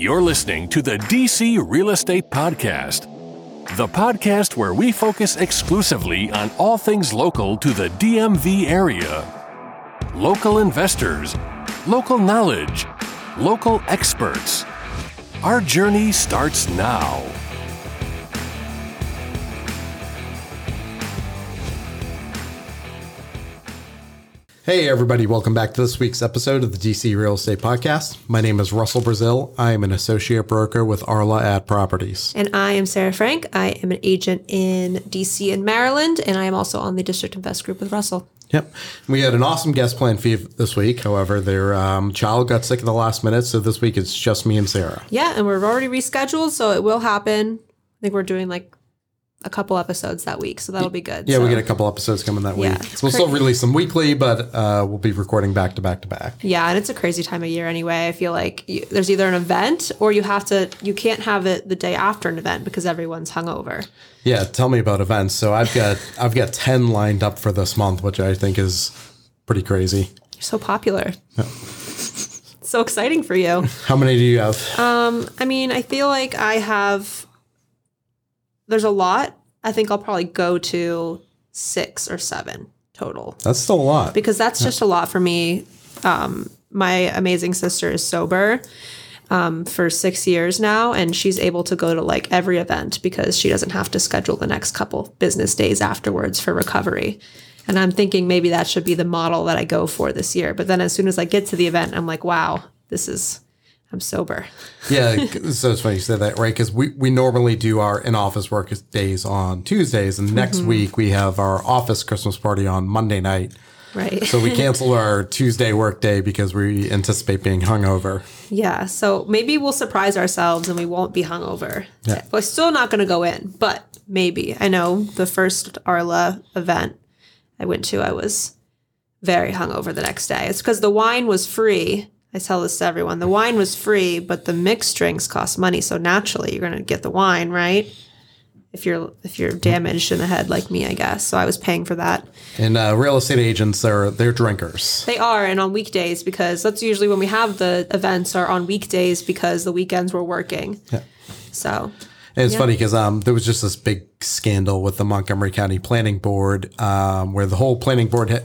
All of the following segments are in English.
You're listening to the DC Real Estate Podcast, the podcast where we focus exclusively on all things local to the DMV area. Local investors, local knowledge, local experts. Our journey starts now. Hey, everybody, welcome back to this week's episode of the DC Real Estate Podcast. My name is Russell Brazil. I am an associate broker with Arla Ad Properties. And I am Sarah Frank. I am an agent in DC and Maryland, and I am also on the District Invest Group with Russell. Yep. We had an awesome guest plan for this week. However, their um, child got sick at the last minute, so this week it's just me and Sarah. Yeah, and we're already rescheduled, so it will happen. I think we're doing like a couple episodes that week, so that'll be good. Yeah, so. we get a couple episodes coming that Yeah, week. it's We'll still release them weekly, but uh, we'll be recording back to back to back. Yeah, and it's a crazy time of year anyway. I feel like you, there's either an event or you have to. You can't have it the day after an event because everyone's hungover. Yeah, tell me about events. So I've got I've got ten lined up for this month, which I think is pretty crazy. You're so popular. Yeah. so exciting for you. How many do you have? Um, I mean, I feel like I have. There's a lot. I think I'll probably go to six or seven total That's still a lot. because that's just a lot for me. Um, my amazing sister is sober um, for six years now, and she's able to go to like every event because she doesn't have to schedule the next couple business days afterwards for recovery. And I'm thinking maybe that should be the model that I go for this year. But then as soon as I get to the event, I'm like, wow, this is, I'm sober. Yeah, so it's funny you said that, right? Because we, we normally do our in office work days on Tuesdays, and next Mm-hmm. week we have our office Christmas party on Monday night. Right. So we canceled our Tuesday work day because we anticipate being hungover. Yeah, so maybe we'll surprise ourselves and we won't be hungover. Yeah. We're still not going to go in, but maybe. I know the first Arla event I went to, I was very hungover the next day. It's because the wine was free. I tell this to everyone. The wine was free, but the mixed drinks cost money. So naturally, you're going to get the wine, right? If you're if you're damaged in the head like me, I guess. So I was paying for that. And uh, real estate agents, they're, they're drinkers. They are, and on weekdays because that's usually when we have the events are on weekdays because the weekends we're working. Yeah. So And it's Yeah. funny because um, there was just this big scandal with the Montgomery County Planning Board um, where the whole planning board ha-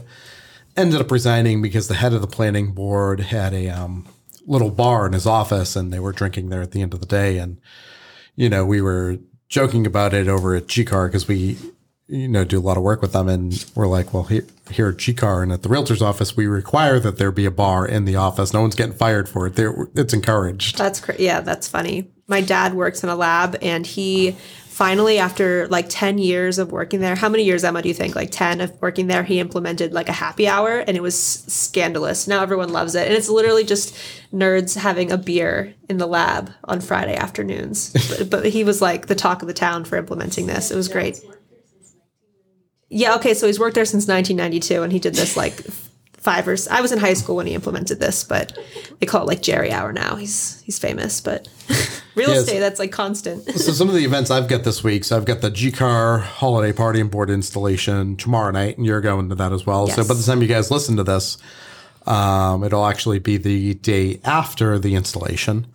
ended up resigning because the head of the planning board had a um, little bar in his office and they were drinking there at the end of the day. And, you know, we were joking about it over at GCAAR because we, you know, do a lot of work with them. And we're like, well, here, here at GCAAR and at the realtor's office, we require that there be a bar in the office. No one's getting fired for it. They're, it's encouraged. that's cra- yeah, that's funny. My dad works in a lab, and he finally, after like ten years of working there, how many years Emma do you think? Like ten of working there, he implemented like a happy hour, and it was scandalous. Now everyone loves it, and it's literally just nerds having a beer in the lab on Friday afternoons. but, but he was like the talk of the town for implementing this. It was great. Yeah, okay, so he's worked there since 1992 and he did this like five or I was in high school when he implemented this, but they call it like Jerry Hour now. He's he's famous, but real Yes. estate that's like constant. So some of the events I've got this week. So I've got the GCAAR holiday party and board installation tomorrow night, and you're going to that as well. So by the time you guys listen to this, um, it'll actually be the day after the installation.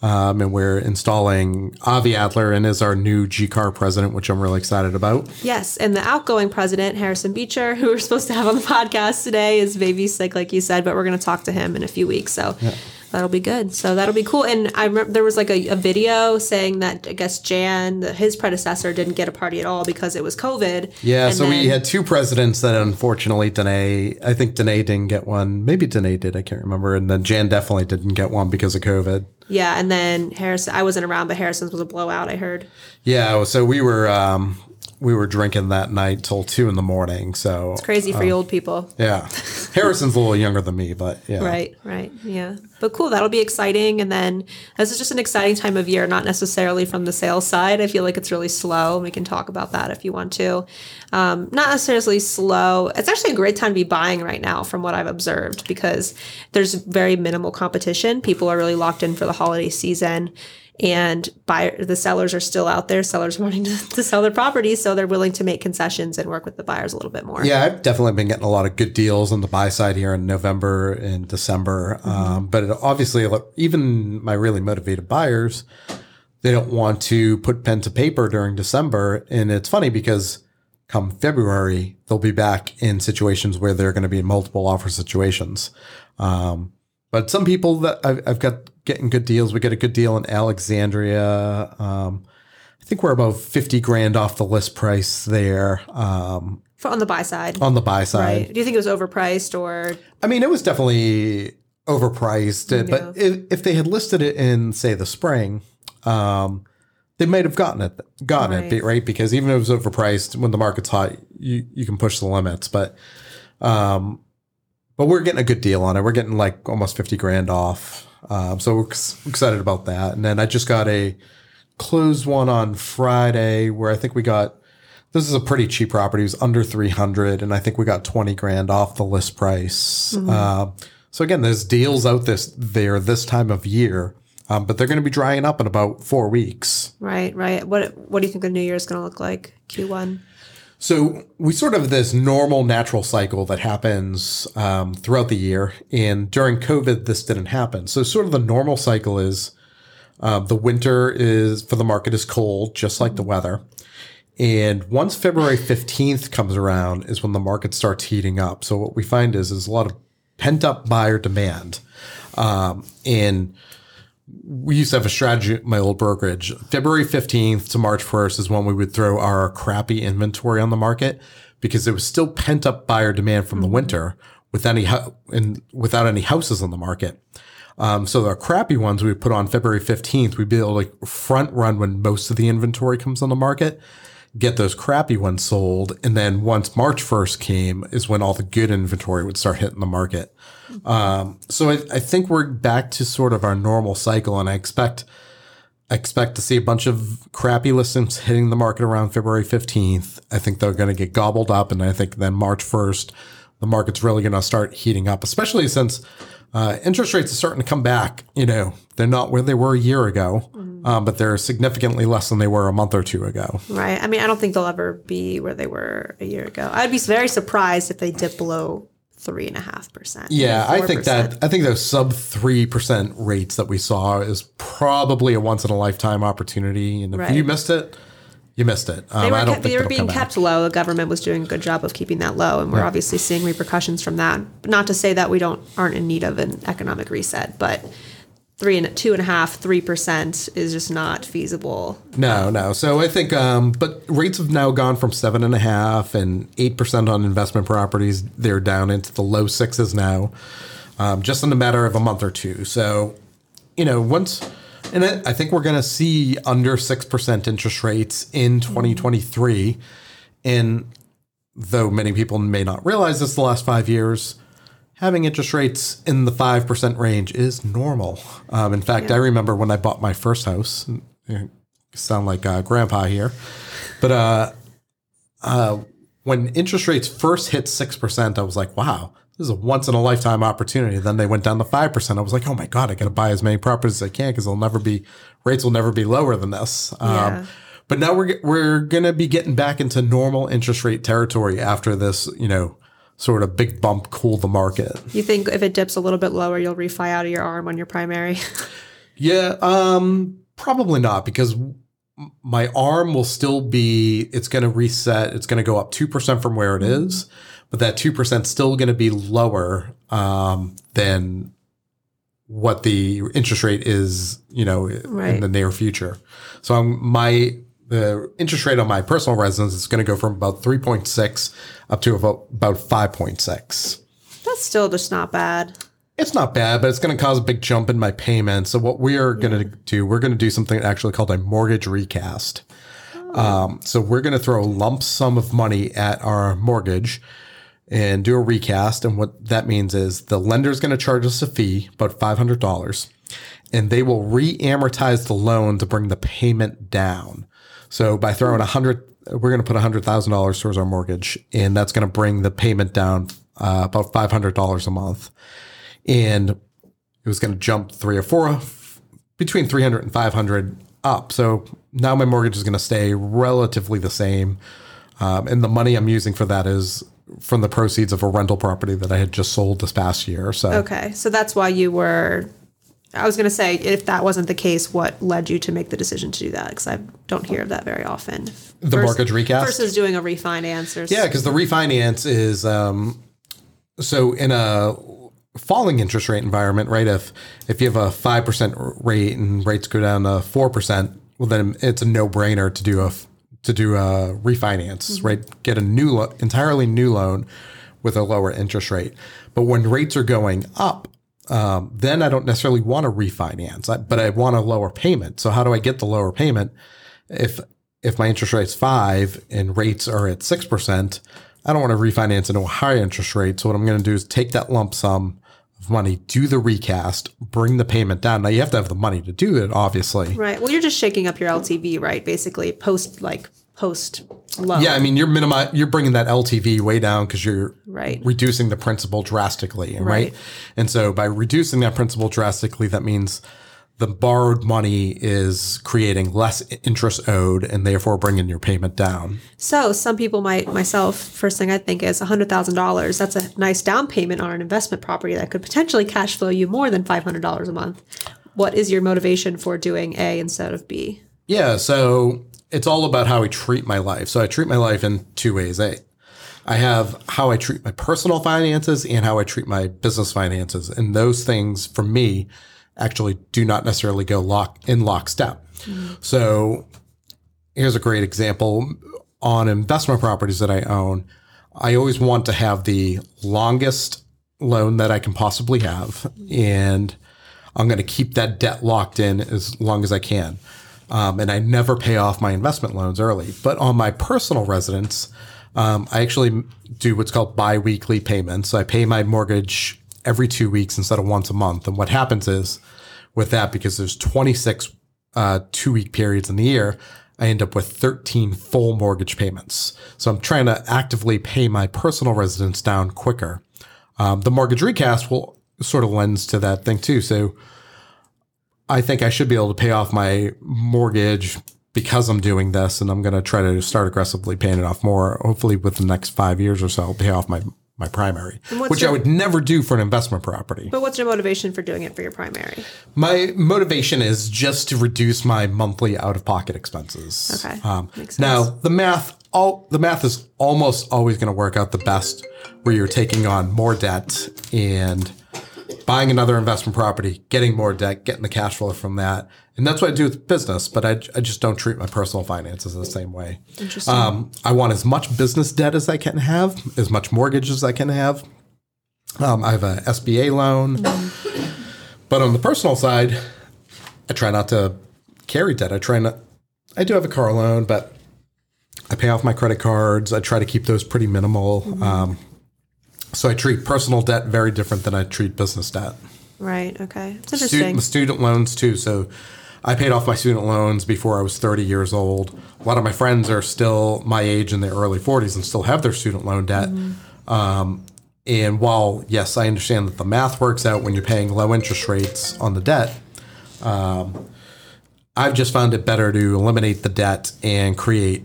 Um, and we're installing Avi Adler and is our new GCAAR president, which I'm really excited about. Yes, and the outgoing president, Harrison Beecher, who we're supposed to have on the podcast today, is baby sick, like you said, but we're going to talk to him in a few weeks. So that'll be good. So that'll be cool. And I remember there was like a, a video saying that I guess Jan, his predecessor, didn't get a party at all because it was COVID. Yeah, And so we had two presidents that unfortunately Danae, I think Danae didn't get one. Maybe Danae did, I can't remember. And then Jan definitely didn't get one because of COVID. Yeah, and then Harrison, I wasn't around, but Harrison's was a blowout, I heard. Yeah, so we were um, we were drinking that night till two in the morning. So it's Crazy for you old people. yeah, Harrison's a little younger than me, but yeah, Right, right. Yeah. But cool. That'll be exciting. And then this is just an exciting time of year, not necessarily from the sales side. I feel like it's really slow. and We can talk about that if you want to. Um, not necessarily slow. It's actually a great time to be buying right now, from what I've observed, because there's very minimal competition. People are really locked in for the holiday season. And buyer the sellers are still out there. Sellers wanting to, to sell their properties, so they're willing to make concessions and work with the buyers a little bit more. Yeah, I've definitely been getting a lot of good deals on the buy side here in November and December. Mm-hmm. Um, but it, obviously, even my really motivated buyers, they don't want to put pen to paper during December. And it's funny because come February, they'll be back in situations where they're going to be in multiple offer situations. Um, but some people that I've, I've got getting good deals. We get a good deal in Alexandria. Um, I think we're about 50 grand off the list price there. Um, For- on the buy side. on the buy side. Right. Do you think it was overpriced or I mean, it was definitely overpriced, but if, if they had listed it in, say, the spring, um, they might have gotten it, gotten it, Right. be- right? Because even if it was overpriced, when the market's hot, you you can push the limits. But, um, but we're getting a good deal on it. We're getting like almost fifty grand off. Um, so we're excited about that. And then I just got a closed one on Friday where I think we got this is a pretty cheap property. It was under 300 and I think we got 20 grand off the list price. Uh, so again, there's deals out this there this time of year, um, but they're going to be drying up in about four weeks. right, right. What what do you think the new year is going to look like? Q1. So we sort of have this normal natural cycle that happens um, throughout the year, and during COVID, this didn't happen. So sort of the normal cycle is um, the winter is for the market is cold, just like the weather. And once February 15th comes around is when the market starts heating up. So what we find is there's a lot of pent up buyer demand. Um, and we used to have a strategy at my old brokerage. February 15th to March 1st is when we would throw our crappy inventory on the market because there was still pent up buyer demand from the winter with any and without any houses on the market. Um, so the crappy ones we put on February 15th, we'd be able to like front run when most of the inventory comes on the market, get those crappy ones sold. And then once March 1st came is when all the good inventory would start hitting the market. Um, so I, I think we're back to sort of our normal cycle and I expect, expect to see a bunch of crappy listings hitting the market around February 15th. I think they're going to get gobbled up. And I think then March 1st, the market's really going to start heating up, especially since uh, interest rates are starting to come back. You know, they're not where they were a year ago, um, but they're significantly less than they were a month or two ago. Right. I mean, I don't think they'll ever be where they were a year ago. I'd be very surprised if they dip below three and a half percent. Yeah, I think that I think those sub three percent rates that we saw is probably a once in a lifetime opportunity, and if Right. you missed it, you missed it. Um, they were, I don't kept, think they were being back. kept low. The government was doing a good job of keeping that low, and we're obviously seeing repercussions from that. Not to say that we don't aren't in need of an economic reset, but three and two and a half, three percent is just not feasible. No, no. So I think, um, but rates have now gone from seven and a half and eight percent on investment properties. They're down into the low sixes now, um, just in a matter of a month or two. So, you know, once, and I, think we're going to see under six percent interest rates in 2023. And though many people may not realize this, the last five years. Having interest rates in the 5% range is normal. Um, in fact, I remember when I bought my first house, sound like uh, grandpa here, but uh, uh, when interest rates first hit 6%, I was like, wow, this is a once in a lifetime opportunity. Then they went down to 5%. I was like, oh my God, I got to buy as many properties as I can because they'll never be, rates will never be lower than this. Yeah. Um, but now we're, we're going to be getting back into normal interest rate territory after this, you know, sort of big bump cool the market. You think if it dips a little bit lower, you'll refi out of your arm on your primary? Yeah, um, probably not because my arm will still be. It's going to reset. It's going to go up two percent from where it is, but that two percent still going to be lower um, than what the interest rate is. You know, in the near future. So I'm, my the interest rate on my personal residence is going to go from about three point six up to about about five point six. That's still just not bad. It's not bad, but it's going to cause a big jump in my payment. So what we are going to do, we're going to do something actually called a mortgage recast. Um, so we're going to throw a lump sum of money at our mortgage and do a recast. And what that means is the lender is going to charge us a fee, about five hundred dollars, and they will re-amortize the loan to bring the payment down. So by throwing a hundred, we're going to put a hundred thousand dollars towards our mortgage, and that's going to bring the payment down uh, about five hundred dollars a month and it was going to jump three or four between three hundred and five hundred up. So now my mortgage is going to stay relatively the same. Um, and the money I'm using for that is from the proceeds of a rental property that I had just sold this past year. So Okay, so that's why you were. I was going to say, if that wasn't the case, what led you to make the decision to do that? Because I don't hear of that very often. The mortgage recast? versus doing a refinance or Yeah, because the refinance is um, so in a falling interest rate environment, right? If if you have a five percent rate and rates go down to four percent, well, then it's a no brainer to do a to do a refinance, right? Get a new lo- entirely new loan with a lower interest rate. But when rates are going up, um, then I don't necessarily want to refinance, but I want a lower payment. So how do I get the lower payment? If if my interest rate's five and rates are at six percent, I don't want to refinance into a higher interest rate. So what I'm going to do is take that lump sum of money, do the recast, bring the payment down. Now you have to have the money to do it, obviously. right. Well, you're just shaking up your LTV, right? Basically, post like post loan. Yeah, I mean you're minimi- you're bringing that LTV way down because you're Right. reducing the principal drastically, right? Right. And so by reducing that principal drastically, that means the borrowed money is creating less interest owed and therefore bringing your payment down. So some people might, myself, first thing I think is hundred thousand dollars. That's a nice down payment on an investment property that could potentially cash flow you more than five hundred dollars a month. What is your motivation for doing A instead of B? Yeah, so it's all about how I treat my life. So I treat my life in two ways. I I have how I treat my personal finances and how I treat my business finances. And those things for me actually do not necessarily go lock in lockstep. So here's a great example on investment properties that I own. I always want to have the longest loan that I can possibly have. And I'm going to keep that debt locked in as long as I can. Um, and I never pay off my investment loans early. But on my personal residence, um, I actually do what's called biweekly payments. I pay my mortgage every two weeks instead of once a month. And what happens is with that, because there's 26 uh, two week periods in the year, I end up with 13 full mortgage payments. So I'm trying to actively pay my personal residence down quicker. Um, the mortgage recast will sort of lends to that thing too. So I think I should be able to pay off my mortgage because I'm doing this, and I'm going to try to start aggressively paying it off more. Hopefully, with the next five years or so, I'll pay off my my primary, which I would never do for an investment property. But what's your motivation for doing it for your primary? My motivation is just to reduce my monthly out of pocket expenses. Okay. Um, Makes sense. now the math, all the math is almost always going to work out the best, where you're taking on more debt and buying another investment property, getting more debt, getting the cash flow from that, and that's what I do with business. But I, I just don't treat my personal finances the same way. Interesting. Um, I want as much business debt as I can have, as much mortgage as I can have. Um, I have a SBA loan, but on the personal side, I try not to carry debt. I try not. I do have a car loan, but I pay off my credit cards. I try to keep those pretty minimal. Um, so I treat personal debt very different than I treat business debt. right. Okay. It's interesting. Student, student loans too. So I paid off my student loans before I was 30 years old. A lot of my friends are still my age in their early 40s and still have their student loan debt. Um, and while yes, I understand that the math works out when you're paying low interest rates on the debt, um, I've just found it better to eliminate the debt and create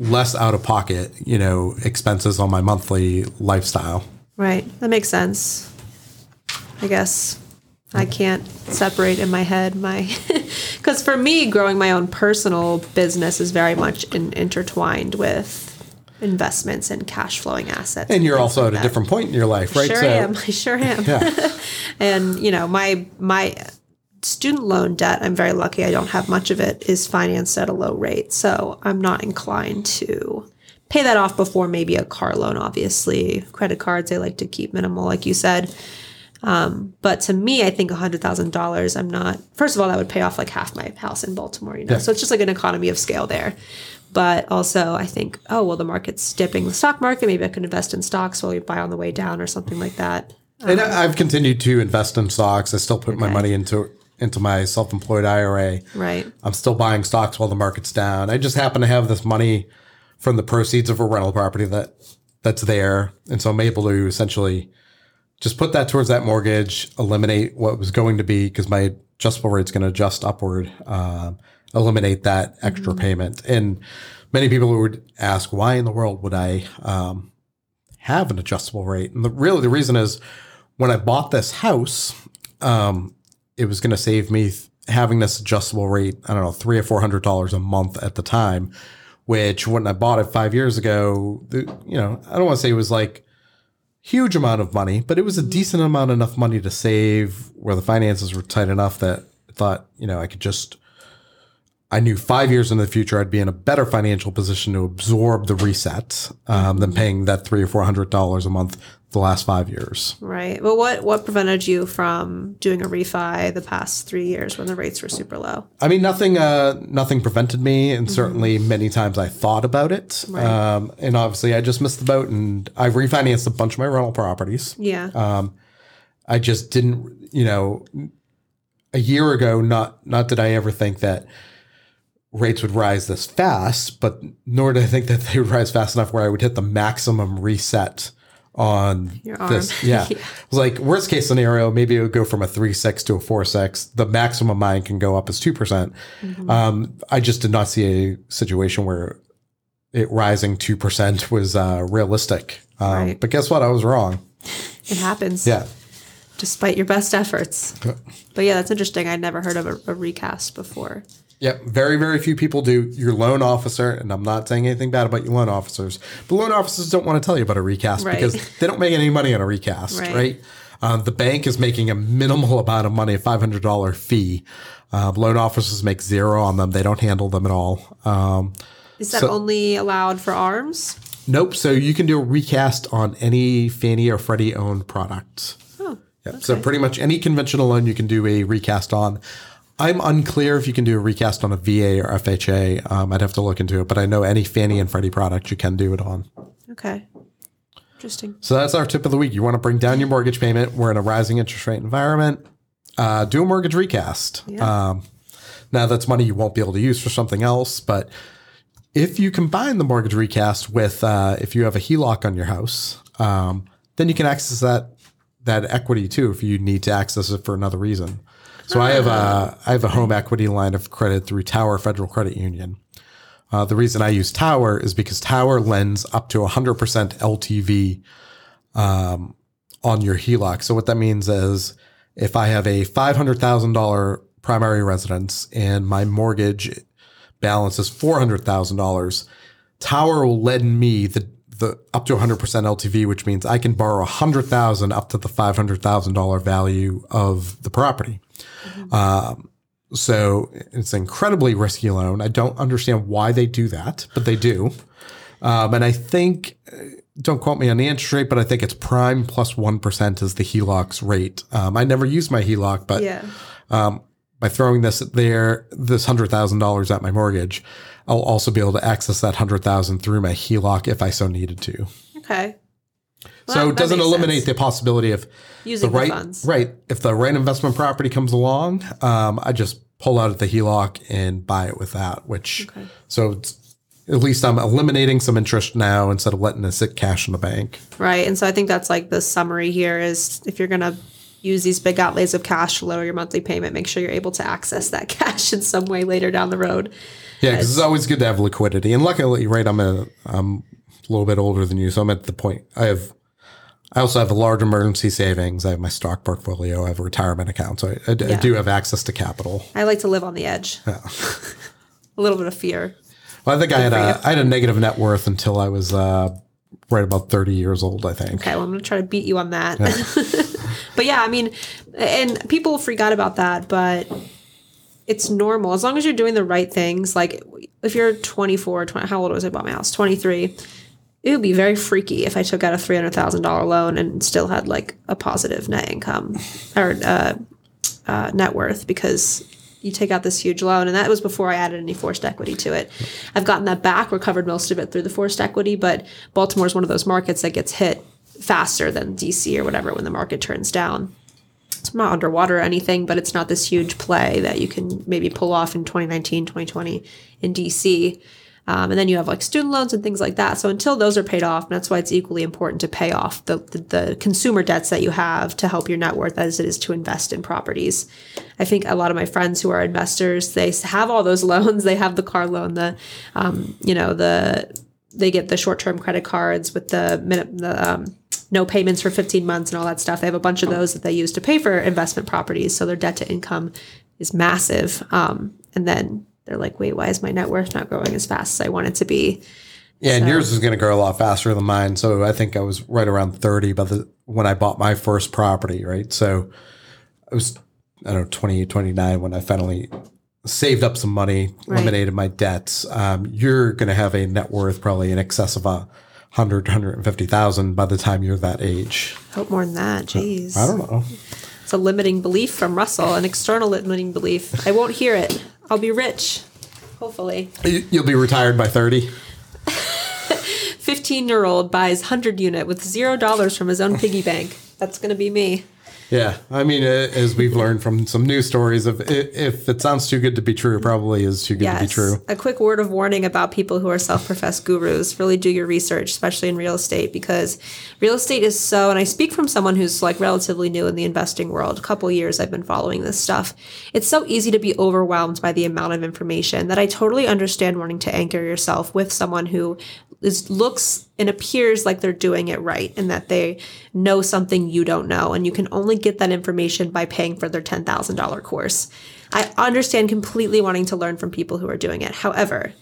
less out of pocket, you know, expenses on my monthly lifestyle. Right. That makes sense. I guess I can't separate in my head my because for me, growing my own personal business is very much in, intertwined with investments and cash flowing assets. And you're also like at a different point in your life, right? Sure So- am. I sure am. Yeah. and you know my my student loan debt i'm very lucky i don't have much of it is financed at a low rate so i'm not inclined to pay that off before maybe a car loan obviously. Credit cards i like to keep minimal like you said. Um, but to me i think $100000 i'm not first of all that would pay off like half my house in baltimore you know? So it's just like an economy of scale there. But also i think oh well the market's dipping the stock market maybe i could invest in stocks while you buy on the way down or something like that. And I- I've continued to invest in stocks. I still put my money into into my self-employed IRA. right I'm still buying stocks while the market's down. I just happen to have this money from the proceeds of a rental property that that's there, and so I'm able to essentially just put that towards that mortgage, eliminate what was going to be because my adjustable rate's going to adjust upward. Um, eliminate that extra payment. And many people would ask, why in the world would I um, have an adjustable rate? And the, really, the reason is when I bought this house, um, it was going to save me th- having this adjustable rate. I don't know, three or four hundred dollars a month at the time. Which when I bought it five years ago, the, you know, I don't want to say it was like huge amount of money, but it was a decent amount enough money to save where the finances were tight enough that I thought, you know, I could just I knew five years in the future I'd be in a better financial position to absorb the reset um, than paying that three or four hundred dollars a month the last five years. Right. But what what prevented you from doing a refi the past three years when the rates were super low? I mean, nothing, uh, nothing prevented me, and certainly many times I thought about it. Right. Um, and obviously, I just missed the boat, and I refinanced a bunch of my rental properties. Yeah. Um, I just didn't, you know, a year ago. Not, not did I ever think that rates would rise this fast, but nor did I think that they would rise fast enough where I would hit the maximum reset on this. Yeah. Yeah. It was like worst case scenario, maybe it would go from a three six to a four six. The maximum mine can go up is two percent. Mm-hmm. Um, I just did not see a situation where it rising two percent was uh, realistic. Um, Right. But guess what? I was wrong. it happens. Yeah. Despite your best efforts. But yeah, that's interesting. I'd never heard of a, a recast before. Yep, very, very few people do. Your loan officer, and I'm not saying anything bad about your loan officers, but loan officers don't want to tell you about a recast Right. because they don't make any money on a recast, Right. right? Um, the bank is making a minimal amount of money, a $500 fee. Uh, loan officers make zero on them. They don't handle them at all. Um, Is that So- only allowed for arms? nope. So you can do a recast on any Fannie or Freddie owned product. Oh. Yep. So pretty much any conventional loan you can do a recast on. I'm unclear if you can do a recast on a VA or FHA. Um, I'd have to look into it, but I know any Fannie and Freddie product you can do it on. Okay. Interesting. So that's our tip of the week. You want to bring down your mortgage payment. We're in a rising interest rate environment. Uh, do a mortgage recast. Yeah. Um, now that's money you won't be able to use for something else, but if you combine the mortgage recast with uh, if you have a HELOC on your house, um, then you can access that that equity too if you need to access it for another reason. So I have a I have a home equity line of credit through Tower Federal Credit Union. Uh, the reason I use Tower is because Tower lends up to 100% LTV um, on your HELOC. So what that means is if I have a $500,000 primary residence and my mortgage balance is $400,000, Tower will lend me the the up to 100% LTV, which means I can borrow 100,000 up to the $500,000 value of the property. Um, so it's an incredibly risky loan. I don't understand why they do that, but they do. Um, and I think, uh, don't quote me on the interest rate, but I think it's prime plus 1 is the HELOC's rate. Um, I never use my HELOC, but Yeah. by throwing this there, this hundred thousand dollars at my mortgage, I'll also be able to access that hundred thousand through my HELOC if I so needed to. Okay. Well, so it doesn't eliminate sense. the possibility of using the right, the funds. right. If the right investment property comes along, um, I just pull out at the HELOC and buy it with that. Which Okay. so it's, at least I'm eliminating some interest now instead of letting it sit cash in the bank. Right. And so I think that's like the summary here is if you're going to use these big outlays of cash to lower your monthly payment, make sure you're able to access that cash in some way later down the road. Yeah, because it's always good to have liquidity. And luckily, right, I'm a I'm a little bit older than you, so I'm at the point. I have. I also have a large emergency savings. I have my stock portfolio. I have a retirement account, so I Yeah. do have access to capital. I like to live on the edge. Yeah. a little bit of fear. Well, I think I had a had a negative net worth until I was uh, right about 30 years old. I think. Okay, well, I'm going to try to beat you on that. but yeah, I mean, and people out about that, but it's normal as long as you're doing the right things. Like if you're 24, 20, how old was I bought my house? 23. It would be very freaky if I took out a three hundred thousand dollar loan and still had like a positive net income or uh, uh, net worth because you take out this huge loan and that was before I added any forced equity to it. I've gotten that back, recovered most of it through the forced equity, but Baltimore is one of those markets that gets hit faster than DC or whatever when the market turns down. It's not underwater or anything, but it's not this huge play that you can maybe pull off in 2019, 2020 in DC. Um, and then you have like student loans and things like that. So until those are paid off, that's why it's equally important to pay off the, the, the consumer debts that you have to help your net worth as it is to invest in properties. I think a lot of my friends who are investors, they have all those loans. They have the car loan, the, um, you know, the, they get the short-term credit cards with the minute, the, um, no payments for 15 months and all that stuff. They have a bunch of those that they use to pay for investment properties. So their debt to income is massive. Um, and then they're like, wait, why is my net worth not growing as fast as I want it to be? Yeah, and yours is going to grow a lot faster than mine. So I think I was right around 30 by the when I bought my first property, right? So I was I don't know 28, 29 when I finally saved up some money, Right. eliminated my debts. Um, you're going to have a net worth probably in excess of a hundred, hundred and fifty thousand by the time you're that age. Hope more than that. Jeez. I don't know. It's a limiting belief from Russell, an external limiting belief. I won't hear it. I'll be rich. Hopefully. You- You'll be retired by 30. 15 year old buys 100 unit with zero dollars from his own piggy bank. That's going to be me. Yeah, I mean, as we've learned from some news stories, of if it sounds too good to be true, it probably is too good to be true. A quick word of warning about people who are self professed gurus. Really do your research, especially in real estate, because real estate is so, and I speak from someone who's like relatively new in the investing world. A couple years I've been following this stuff. It's so easy to be overwhelmed by the amount of information that I totally understand wanting to anchor yourself with someone who is looks and appears like they're doing it right and that they know something you don't know and you can only get that information by paying for their $10,000 course. I understand completely wanting to learn from people who are doing it. However,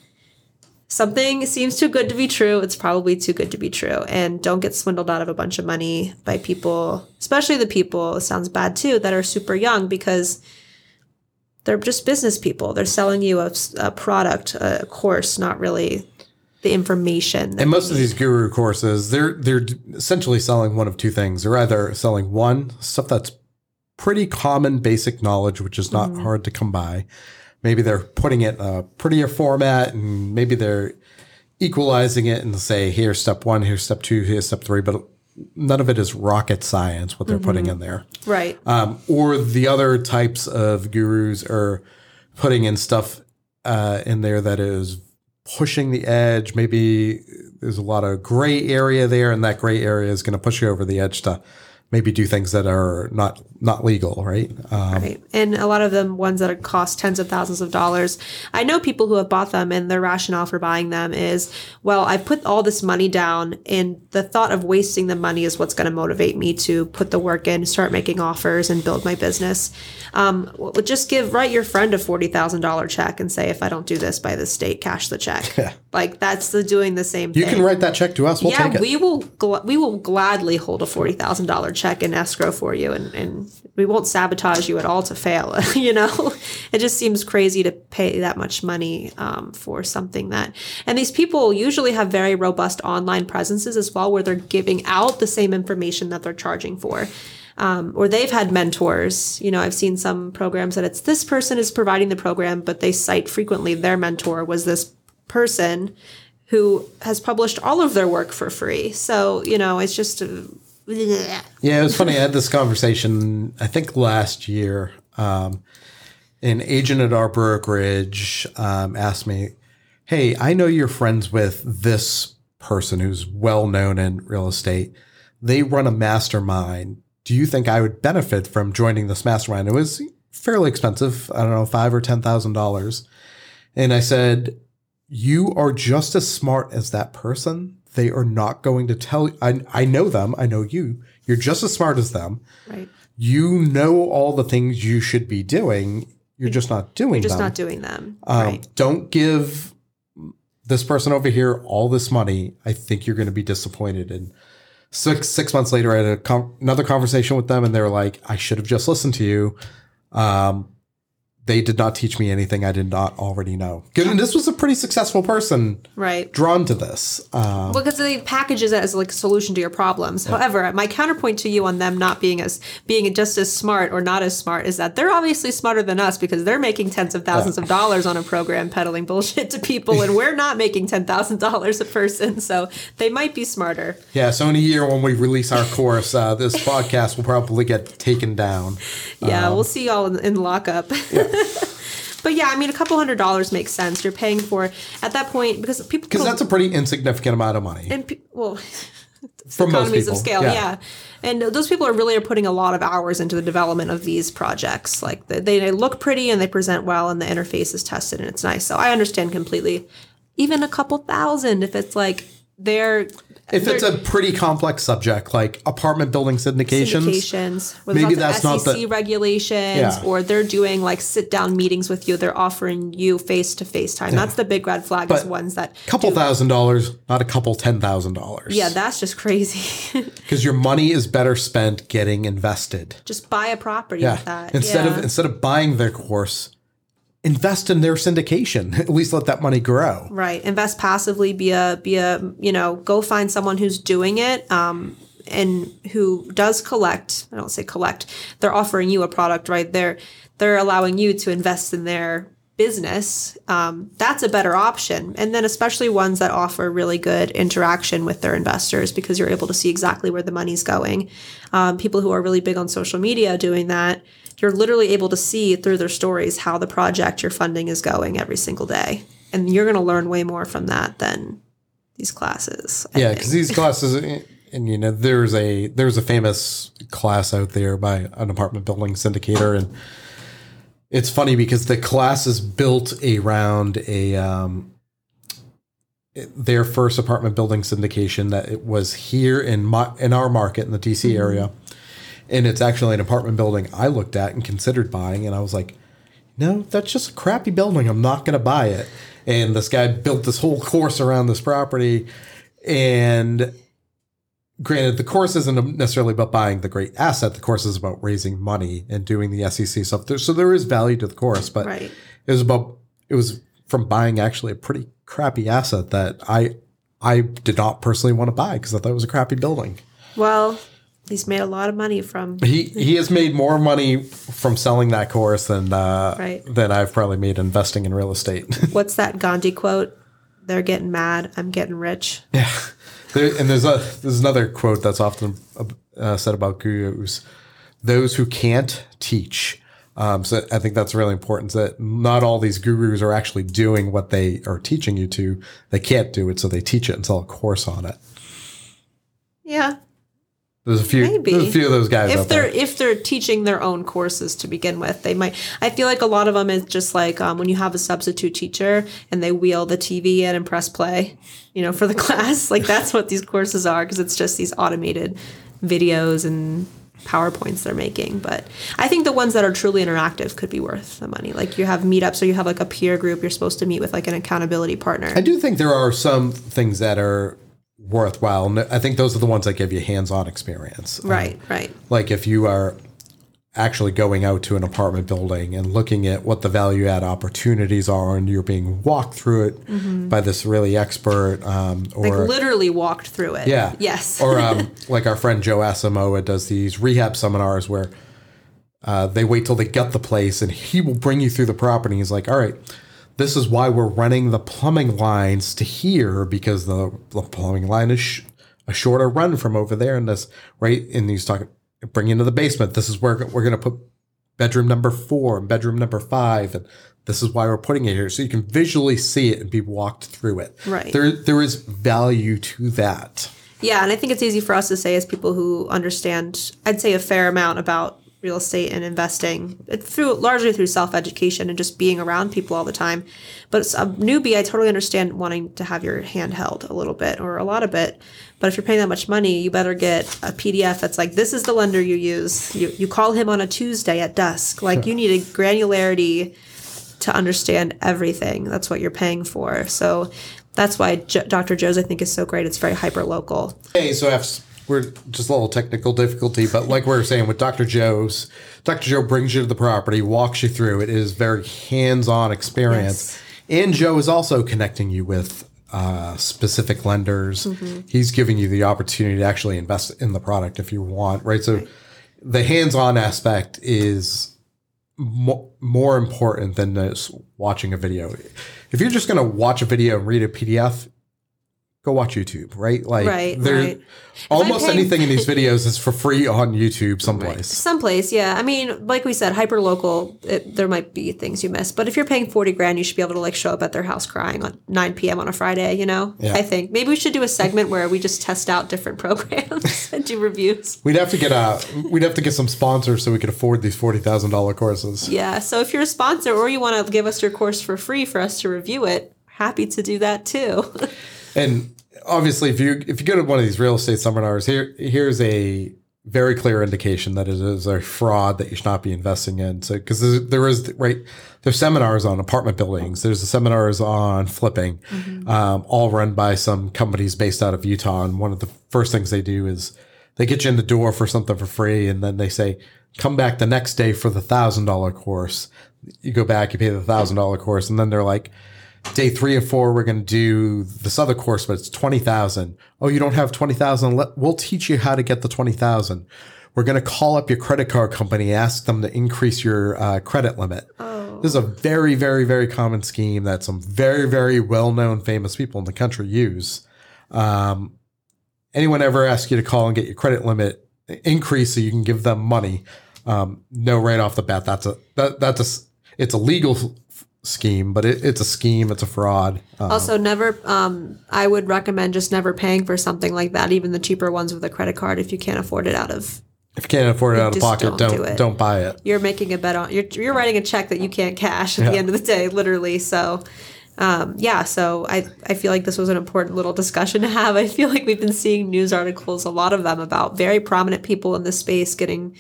something seems too good to be true, it's probably too good to be true. And don't get swindled out of a bunch of money by people, especially the people, sounds bad too, that are super young because they're just business people. They're selling you a, a product, a course, not really the information. And most of these guru courses, they're they're essentially selling one of two things. They're either selling one stuff that's pretty common basic knowledge, which is not hard to come by. Maybe they're putting it in a prettier format, and maybe they're equalizing it and say, here's step one, here's step two, here's step three. But none of it is rocket science what they're putting in there. right. Um, or the other types of gurus are putting in stuff uh, in there that is pushing the edge. Maybe there's a lot of gray area there, and that gray area is going to push you over the edge to maybe do things that are not not legal, right? Um, Right. And a lot of them ones that cost tens of thousands of dollars. I know people who have bought them and their rationale for buying them is, well, I put all this money down and the thought of wasting the money is what's going to motivate me to put the work in, start making offers and build my business. Um, well, just give, write your friend a $40,000 check and say, if I don't do this by this date, cash the check. like that's the doing the same thing. you thing. can write that check to us. We'll yeah, take it. we will. Gl- we will gladly hold a forty thousand dollar check in escrow for you, and, and we won't sabotage you at all to fail. you know, it just seems crazy to pay that much money um, for something that. And these people usually have very robust online presences as well, where they're giving out the same information that they're charging for. Um, or they've had mentors. You know, I've seen some programs that it's this person is providing the program, but they cite frequently their mentor was this person who has published all of their work for free. So, you know, it's just. Bleh. Yeah, it was funny. I had this conversation, I think last year. Um, an agent at our brokerage um, asked me, Hey, I know you're friends with this person who's well known in real estate. They run a mastermind. Do you think I would benefit from joining this mastermind? It was fairly expensive. I don't know, five or ten thousand dollars. And I said, You are just as smart as that person. They are not going to tell I I know them, I know you. You're just as smart as them. right. You know all the things you should be doing. You're just not doing You're Just them. not doing them. Um, right. Don't give this person over here all this money. I think you're going to be disappointed. And six six months later, I had a com- another conversation with them, and they're like, "I should have just listened to you." Um, they did not teach me anything I did not already know. And this was a pretty successful person Right. drawn to this. Um, Because they packages it as like a solution to your problems. However, my counterpoint to you on them not being as being just as smart or not as smart is that they're obviously smarter than us because they're making tens of thousands of dollars on a program peddling bullshit to people, and we're not making ten thousand dollars a person. So they might be smarter. yeah, so in a year when we release our course, uh, this podcast will probably get taken down. Yeah, we'll see y'all in, in lockup. But yeah, I mean, a couple hundred dollars makes sense. You're paying for at that point because people Because that's a pretty insignificant amount of money and pe- well, most economies of scale, yeah. And those people are really are putting a lot of hours into the development of these projects. Like they, they look pretty and they present well, and the interface is tested and it's nice. So I understand completely. Even a couple thousand, if it's like they're If it's a pretty complex subject like apartment building syndications, syndications, maybe that's lots not SEC the- regulations, Yeah. or they're doing like sit down meetings with you. They're offering you face to face time. That's the big red flag. is ones that couple thousand dollars, not a couple ten thousand dollars. yeah, that's just crazy. because your money is better spent getting invested. just buy a property Yeah. with that. Instead yeah. of instead of buying their course, invest in their syndication. At least let that money grow. Right. Invest passively. Be a be a you know go find someone who's doing it. Um, and who does collect? I don't say collect. They're offering you a product, right? They're they're allowing you to invest in their business. Um, that's a better option. And then especially ones that offer really good interaction with their investors because you're able to see exactly where the money's going. Um, people who are really big on social media doing that, you're literally able to see through their stories how the project you're funding is going every single day. And you're going to learn way more from that than these classes. I Yeah, because these classes, and you know, there's a there's a famous class out there by an apartment building syndicator, and it's funny because the class is built around a um, their first apartment building syndication that it was here in my in our market in the DC area, and it's actually an apartment building I looked at and considered buying, and I was like, no, that's just a crappy building. I'm not going to buy it. And this guy built this whole course around this property, and granted, the course isn't necessarily about buying the great asset. The course is about raising money and doing the SEC stuff. There, so there is value to the course, but Right. it was about it was from buying actually a pretty crappy asset that I I did not personally want to buy because I thought it was a crappy building. Well, he's made a lot of money from He he has made more money from selling that course than uh, Right. than I've probably made investing in real estate. what's that Gandhi quote? They're getting mad. I'm getting rich. Yeah, there, and there's a there's another quote that's often uh, said about gurus: "Those who can't teach." Um, so I think that's really important. That not all these gurus are actually doing what they are teaching you to. They can't do it, so they teach it and sell a course on it. Yeah. There's a few. Maybe. There's a few of those guys if they're there. if they're teaching their own courses to begin with they might i feel like a lot of them is just like um, when you have a substitute teacher and they wheel the tv in and press play you know for the class like that's what these courses are because it's just these automated videos and powerpoints they're making but i think the ones that are truly interactive could be worth the money like you have meetups or you have like a peer group you're supposed to meet with like an accountability partner I do think there are some things that are worthwhile. And I think those are the ones that give you hands-on experience. Um, right right like if you are actually going out to an apartment building and looking at what the value add opportunities are and you're being walked through it by this really expert um, Mm-hmm. like or literally walked through it yeah yes or um, like our friend joe asamoah does these rehab seminars where uh, they wait till they gut the place and he will bring you through the property he's like all right this is why we're running the plumbing lines to here because the, the plumbing line is sh- a shorter run from over there and this right and he's talking bring into the basement. This is where we're going to put bedroom number four and bedroom number five and this is why we're putting it here so you can visually see it and be walked through it. Right. there there is value to that. Yeah, and I think it's easy for us to say as people who understand, I'd say a fair amount about real estate and investing it- through largely through self education and just being around people all the time. But as a newbie, I totally understand wanting to have your hand held a little bit or a lot of bit. But if you're paying that much money, you better get a PDF that's like, this is the lender you use. You, you call him on a Tuesday at dusk. Like you need a granularity to understand everything. That's what you're paying for. So that's why J- Dr. Joe's I think is so great. It's very hyper local. Hey, so if we're just a little technical difficulty, but like we were saying with Dr. Joe's, Dr. Joe brings you to the property, walks you through. It is very hands-on experience, and Joe is also connecting you with uh, specific lenders. He's giving you the opportunity to actually invest in the product if you want, right? So the hands-on aspect is mo- more important than just watching a video. If you're just going to watch a video and read a PDF, go watch YouTube, right? Like, Right, there- right. almost paying- anything in these videos is for free on YouTube someplace. Someplace, yeah. I mean, like we said, hyper local. There might be things you miss, but if you're paying forty grand, you should be able to like show up at their house crying on nine p.m. on a Friday. You know, Yeah. I think maybe we should do a segment where we just test out different programs and do reviews. We'd have to get a we'd have to get some sponsors so we could afford these forty thousand dollar courses. Yeah. So if you're a sponsor or you want to give us your course for free for us to review it, happy to do that too. And obviously, if you if you go to one of these real estate seminars, here here's a very clear indication that it is a fraud that you should not be investing in. So because there, is right there's seminars on apartment buildings, there's seminars on flipping, um, all run by some companies based out of Utah. And one of the first things they do is they get you in the door for something for free, and then they say come back the next day for the thousand dollar course. You go back, you pay the thousand dollar course, and then they're like day three and four, we're going to do this other course, but it's 20,000. Oh, you don't have 20,000. Let, we'll teach you how to get the 20,000. We're going to call up your credit card company, ask them to increase your uh, credit limit. Oh. This is a very, very, very common scheme that some very, very well known famous people in the country use. Um, anyone ever ask you to call and get your credit limit increase so you can give them money? Um, no, right off the bat, that's a that, that's a it's a legal scheme, but it, it's a scheme. It's a fraud. Uh, also, never. Um, I would recommend just never paying for something like that, even the cheaper ones with a credit card, if you can't afford it out of. if you can't afford it out of pocket, don't don't do don't, buy it. You're making a bet on. You're you're writing a check that you can't cash at Yeah. the end of the day, literally. So. Um, yeah, so I, I feel like this was an important little discussion to have. I feel like we've been seeing news articles, a lot of them about very prominent people in this space getting,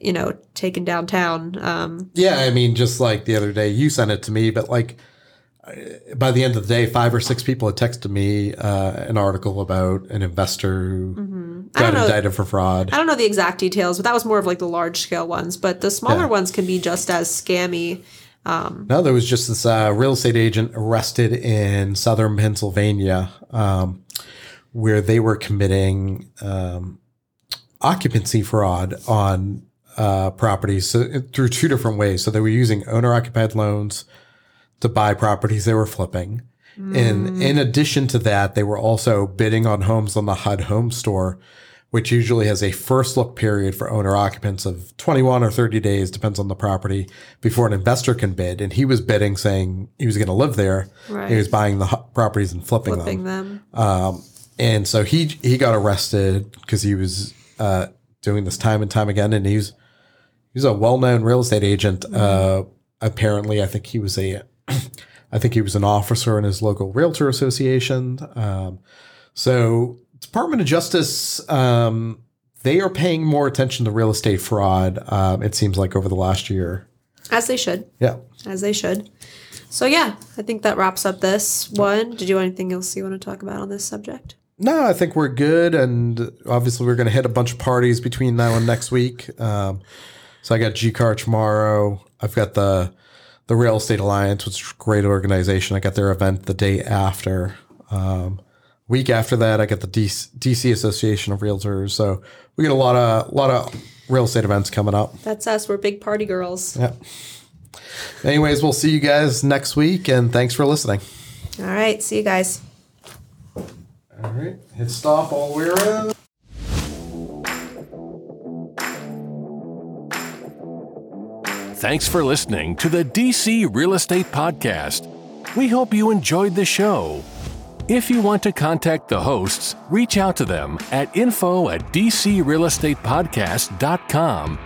you know, taken downtown. Um, Yeah, I mean, just like the other day, you sent it to me, but like by the end of the day, five or six people had texted me uh, an article about an investor who Mm-hmm. Got indicted for fraud. I don't know the exact details, but that was more of like the large scale ones. But the smaller Yeah. ones can be just as scammy. No, there was just this uh, real estate agent arrested in southern Pennsylvania um, where they were committing um, occupancy fraud on uh, properties so, through two different ways. So they were using owner occupied loans to buy properties they were flipping. And in addition to that, they were also bidding on homes on the HUD home store, which usually has a first look period for owner occupants of 21 or 30 days, depends on the property, before an investor can bid. And he was bidding saying he was going to live there. Right. He was buying the properties and flipping, Flipping them. them. And so he he got arrested because he was uh, doing this time and time again. And he's a well known real estate agent. Uh, apparently, I think he was a I think he was an officer in his local realtor association. Um, so Department of Justice. Um, they are paying more attention to real estate fraud. Um, it seems like over the last year. As they should. Yeah. As they should. So yeah, I think that wraps up this one. Did you have anything else you want to talk about on this subject? No, I think we're good, and obviously we're going to hit a bunch of parties between now and next week. Um, so I got GCAAR tomorrow. I've got the the Real Estate Alliance, which is a great organization. I got their event the day after. Um, week after that, I got the DC, DC Association of Realtors. So we get a lot of lot of real estate events coming up. That's us. We're big party girls. Yeah. Anyways, we'll see you guys next week, and thanks for listening. All right. See you guys. All right, hit stop all the way around. Thanks for listening to the DC Real Estate Podcast. We hope you enjoyed the show. If you want to contact the hosts, reach out to them at info at dcrealestatepodcast.com.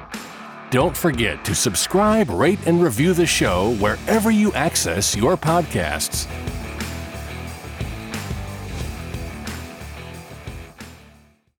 Don't forget to subscribe, rate, and review the show wherever you access your podcasts.